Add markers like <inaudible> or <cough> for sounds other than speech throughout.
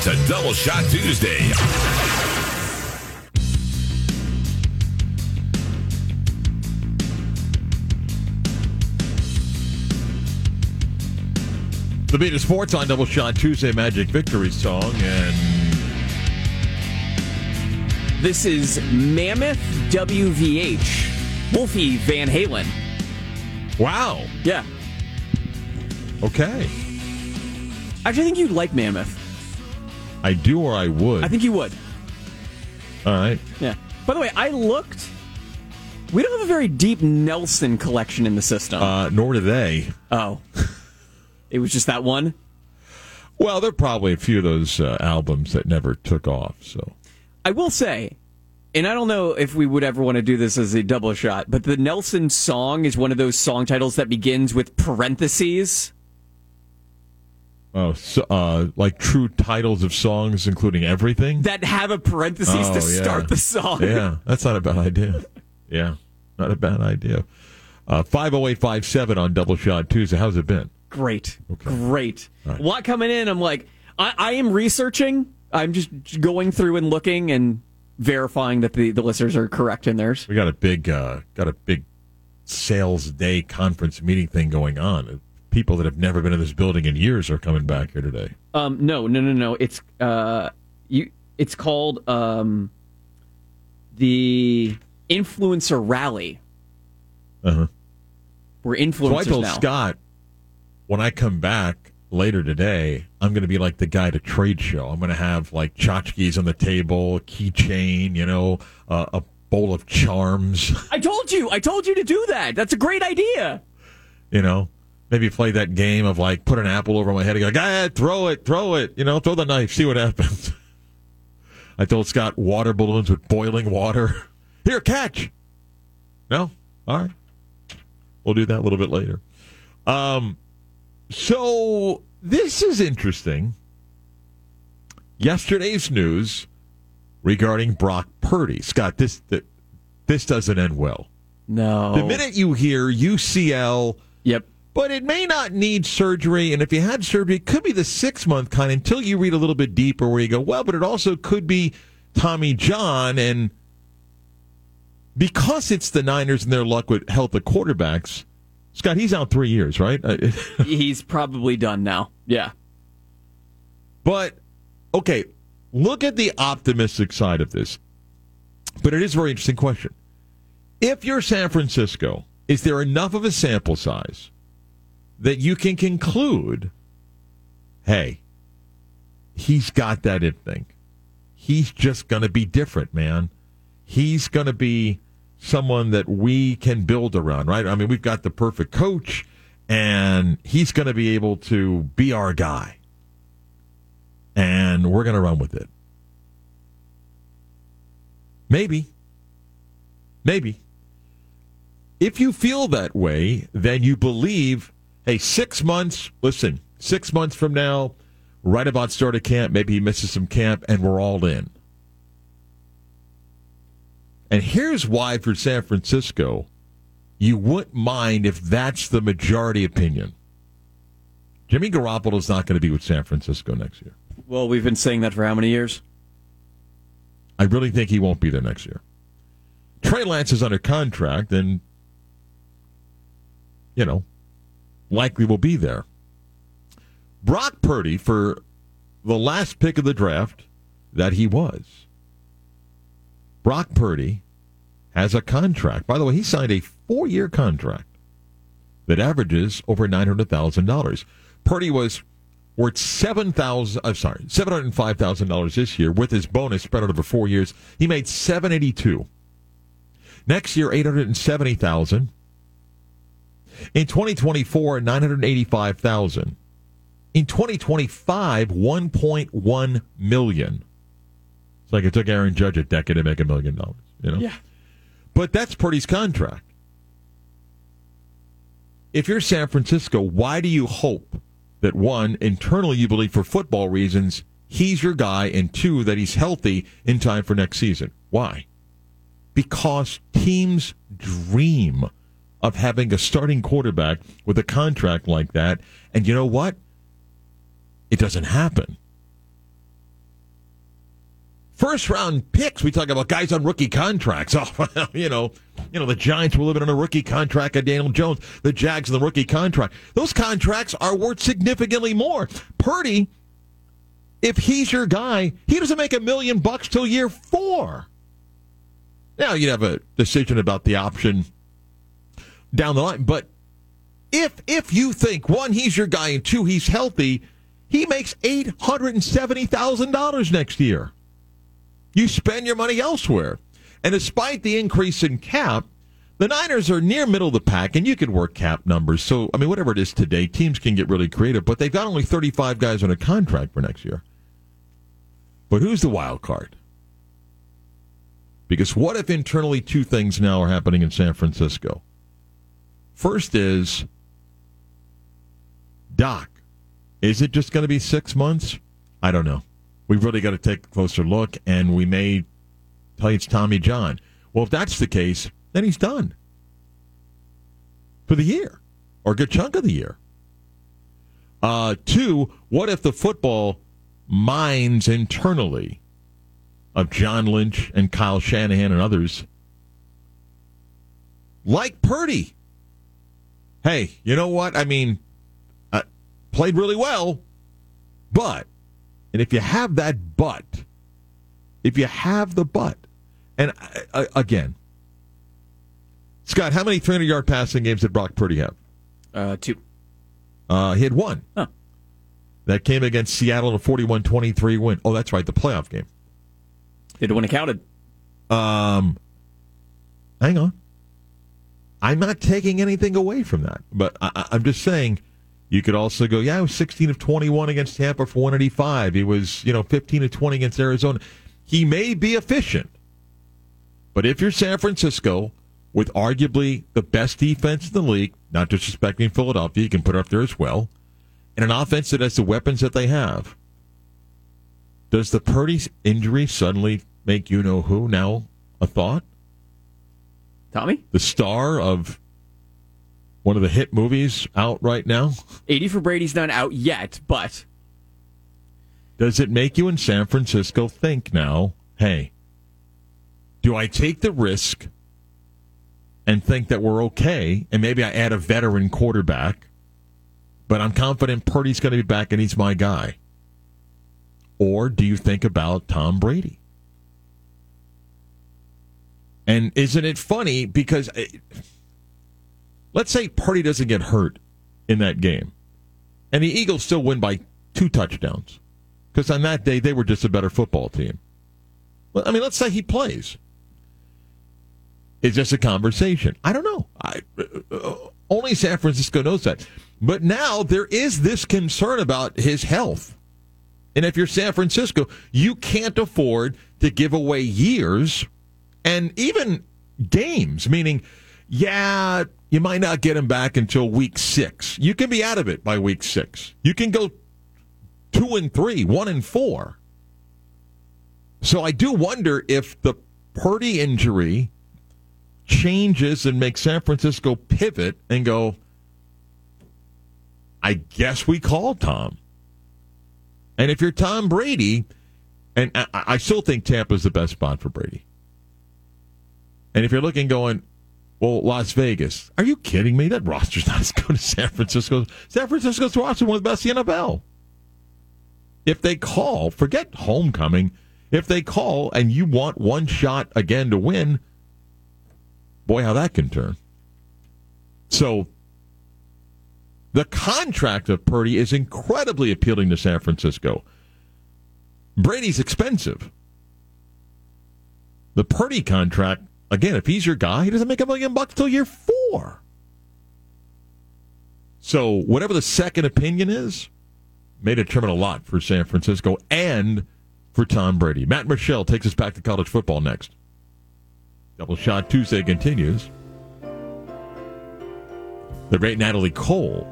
It's a double shot Tuesday. The beat of sports on Double Shot Tuesday Magic Victory song, and This is Mammoth WVH, Wolfie Van Halen. wow, Yeah. okay, I Actually, I think you'd like Mammoth. I do or I would. I think you would. All right, Yeah. By the way, I looked. We don't have a very deep Nelson collection in the system. uh, nor do they. oh. <laughs> it was just that one? Well, there are probably a few of those uh, albums that never took off. So I will say, and I don't know if we would ever want to do this as a double shot, but the Nelson song is one of those song titles that begins with parentheses. Oh, so, uh, like true titles of songs, including everything. that have a parenthesis Oh, to yeah. start the song. Yeah, that's not a bad idea. Yeah, not a bad idea. Uh, Five zero eight five seven on Double Shot Tuesday. How's it been? Great. Okay. Great. Right. A lot coming in. I'm like, I, I am researching. I'm just going through and looking and verifying that the, the listeners are correct in theirs. We got a big, uh, got a big sales day conference meeting thing going on. People that have never been in this building in years are coming back here today. Um, no, no, no, no. It's uh, you. It's called um, the influencer rally. Uh huh. We're So I influencers told now. Scott when I come back later today, I'm going to be like the guy at a trade show. I'm going to have like tchotchkes on the table, keychain, you know, uh, a bowl of charms, I told you. I told you to do that. That's a great idea. you know. Maybe play that game of like put an apple over my head and go, go ahead, throw it, throw it, you know, throw the knife, see what happens. <laughs> I told Scott water balloons with boiling water. <laughs> Here, catch. No? All right. We'll do that a little bit later. Um, so this is interesting. Yesterday's news regarding Brock Purdy. Scott, this this doesn't end well. No. The minute you hear UCL, Yep. But it may not need surgery, and if you had surgery, it could be the six month kind until you read a little bit deeper where you go, well, but it also could be Tommy John, and because it's the Niners and their luck with health of quarterbacks, Scott, he's out three years, right? Uh, <laughs> He's probably done now. Yeah. But okay, look at the optimistic side of this. But it is a very interesting question. If you're San Francisco, is there enough of a sample size that you can conclude, hey, he's got that it thing. He's just going to be different, man. He's going to be someone that we can build around, right? I mean, we've got the perfect coach, and he's going to be able to be our guy and we're going to run with it. Maybe. Maybe. If you feel that way, then you believe, hey, six months, listen, six months from now, right about start of camp, maybe he misses some camp, and we're all in. And here's why for San Francisco, you wouldn't mind if that's the majority opinion. Jimmy Garoppolo's not going to be with San Francisco next year. Well, we've been saying that for how many years? I really think he won't be there next year. Trey Lance is under contract and, you know, likely will be there. Brock Purdy, for the last pick of the draft that he was, Brock Purdy has a contract. By the way, he signed a four year contract that averages over $900,000. Purdy was worth seven thousand. I'm sorry, seven hundred five thousand dollars this year with his bonus spread out over four years. He made seven eighty two. Next year, eight hundred seventy thousand. In 2024, 985,000. In 2025, 1.1 million. It's like it took Aaron Judge a decade to make a million dollars. You know. Yeah. But that's Purdy's contract. If you're San Francisco, why do you hope that one, internally you believe for football reasons, he's your guy, and two, that he's healthy in time for next season? Why? Because teams dream of having a starting quarterback with a contract like that. And you know what? It doesn't happen. First round picks, we talk about guys on rookie contracts. <laughs> Oh, you know, you know, the Giants were living on a rookie contract of Daniel Jones, the Jags on the rookie contract. Those contracts are worth significantly more. Purdy, if he's your guy, he doesn't make a million bucks till year four. Now you'd have a decision about the option down the line, but if if you think one, he's your guy, and two, he's healthy, he makes eight hundred and seventy thousand dollars next year. You spend your money elsewhere. And despite the increase in cap, the Niners are near middle of the pack, and you can work cap numbers. So, I mean, whatever it is today, teams can get really creative, but they've got only 35 guys on a contract for next year. But who's the wild card? Because what if internally two things now are happening in San Francisco? First is Doc. Is it just going to be six months? I don't know. We've really got to take a closer look, and we may tell you it's Tommy John. Well, if that's the case, then he's done for the year or a good chunk of the year. Uh, two, what if the football minds internally of John Lynch and Kyle Shanahan and others like Purdy? Hey, you know what? I mean, uh, played really well, but, and if you have that but, if you have the but, and uh, again, Scott, how many 300 yard passing games did Brock Purdy have? Uh, two. Uh, he had one. Huh. That came against Seattle in a 41 23 win. Oh, that's right, the playoff game. Did when it counted. Um, hang on. I'm not taking anything away from that, but I, I'm just saying you could also go, yeah, he was 16 of 21 against Tampa for 185. He was, you know, 15 of 20 against Arizona. He may be efficient, but if you're San Francisco with arguably the best defense in the league, not disrespecting Philadelphia, you can put up there as well, and an offense that has the weapons that they have, does the Purdy injury suddenly make you know who now a thought? Tommy? The star of one of the hit movies out right now? 80 for Brady's not out yet, but. Does it make you in San Francisco think now, hey, do I take the risk and think that we're okay, and maybe I add a veteran quarterback, but I'm confident Purdy's going to be back and he's my guy? Or do you think about Tom Brady? And isn't it funny because uh, let's say Purdy doesn't get hurt in that game, and the Eagles still win by two touchdowns because on that day they were just a better football team. I mean, let's say he plays. It's just a conversation? I don't know. I, uh, only San Francisco knows that. But now there is this concern about his health. And if you're San Francisco, you can't afford to give away years and even games, meaning, yeah, you might not get him back until week six. You can be out of it by week six. You can go two and three, one and four. So I do wonder if the Purdy injury changes and makes San Francisco pivot and go, I guess we call Tom. And if you're Tom Brady, and I, still think Tampa's the best spot for Brady. And if you're looking going, well, Las Vegas, are you kidding me? That roster's <laughs> not as good as San Francisco. San Francisco's roster one of the best in the NFL. If they call, forget homecoming. If they call and you want one shot again to win, boy, how that can turn. So the contract of Purdy is incredibly appealing to San Francisco. Brady's expensive. The Purdy contract, again, if he's your guy, he doesn't make a million bucks till year four. So whatever the second opinion is, may determine a lot for San Francisco and for Tom Brady. Matt Michelle takes us back to college football next. Double Shot Tuesday continues. The great Natalie Cole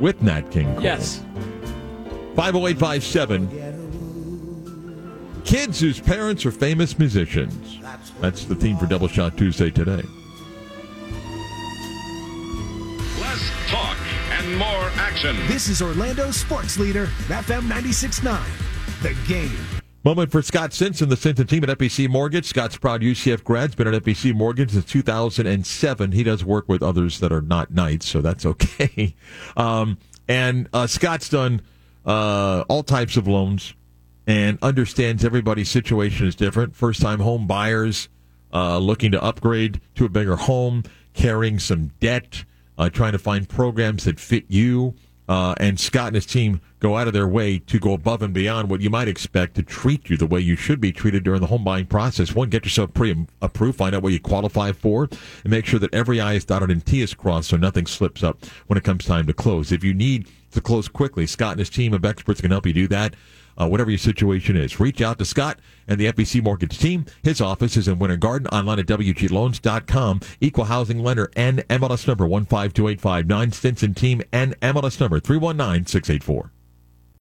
with Nat King Cole. Yes. 50857. Kids whose parents are famous musicians. That's the theme for Double Shot Tuesday today. Less talk and more action. This is Orlando sports leader, FM 96.9. The game. Moment for Scott Stinson, the Stinson team at FBC Mortgage. Scott's proud UCF grad, has been at FBC Mortgage since 2007. He does work with others that are not knights, so that's okay. <laughs> Um, and uh, Scott's done uh, all types of loans and understands everybody's situation is different. First time home buyers uh, looking to upgrade to a bigger home, carrying some debt, uh, trying to find programs that fit you. Uh, and Scott and his team go out of their way to go above and beyond what you might expect to treat you the way you should be treated during the home buying process. One, get yourself pre approved, find out what you qualify for, and make sure that every I is dotted and T is crossed so nothing slips up when it comes time to close. If you need to close quickly, Scott and his team of experts can help you do that. Uh, whatever your situation is, reach out to Scott and the FBC Mortgage team. His office is in Winter Garden, online at WGLoans.com. Equal housing lender and MLS number 152859. Stinson team and MLS number 319684.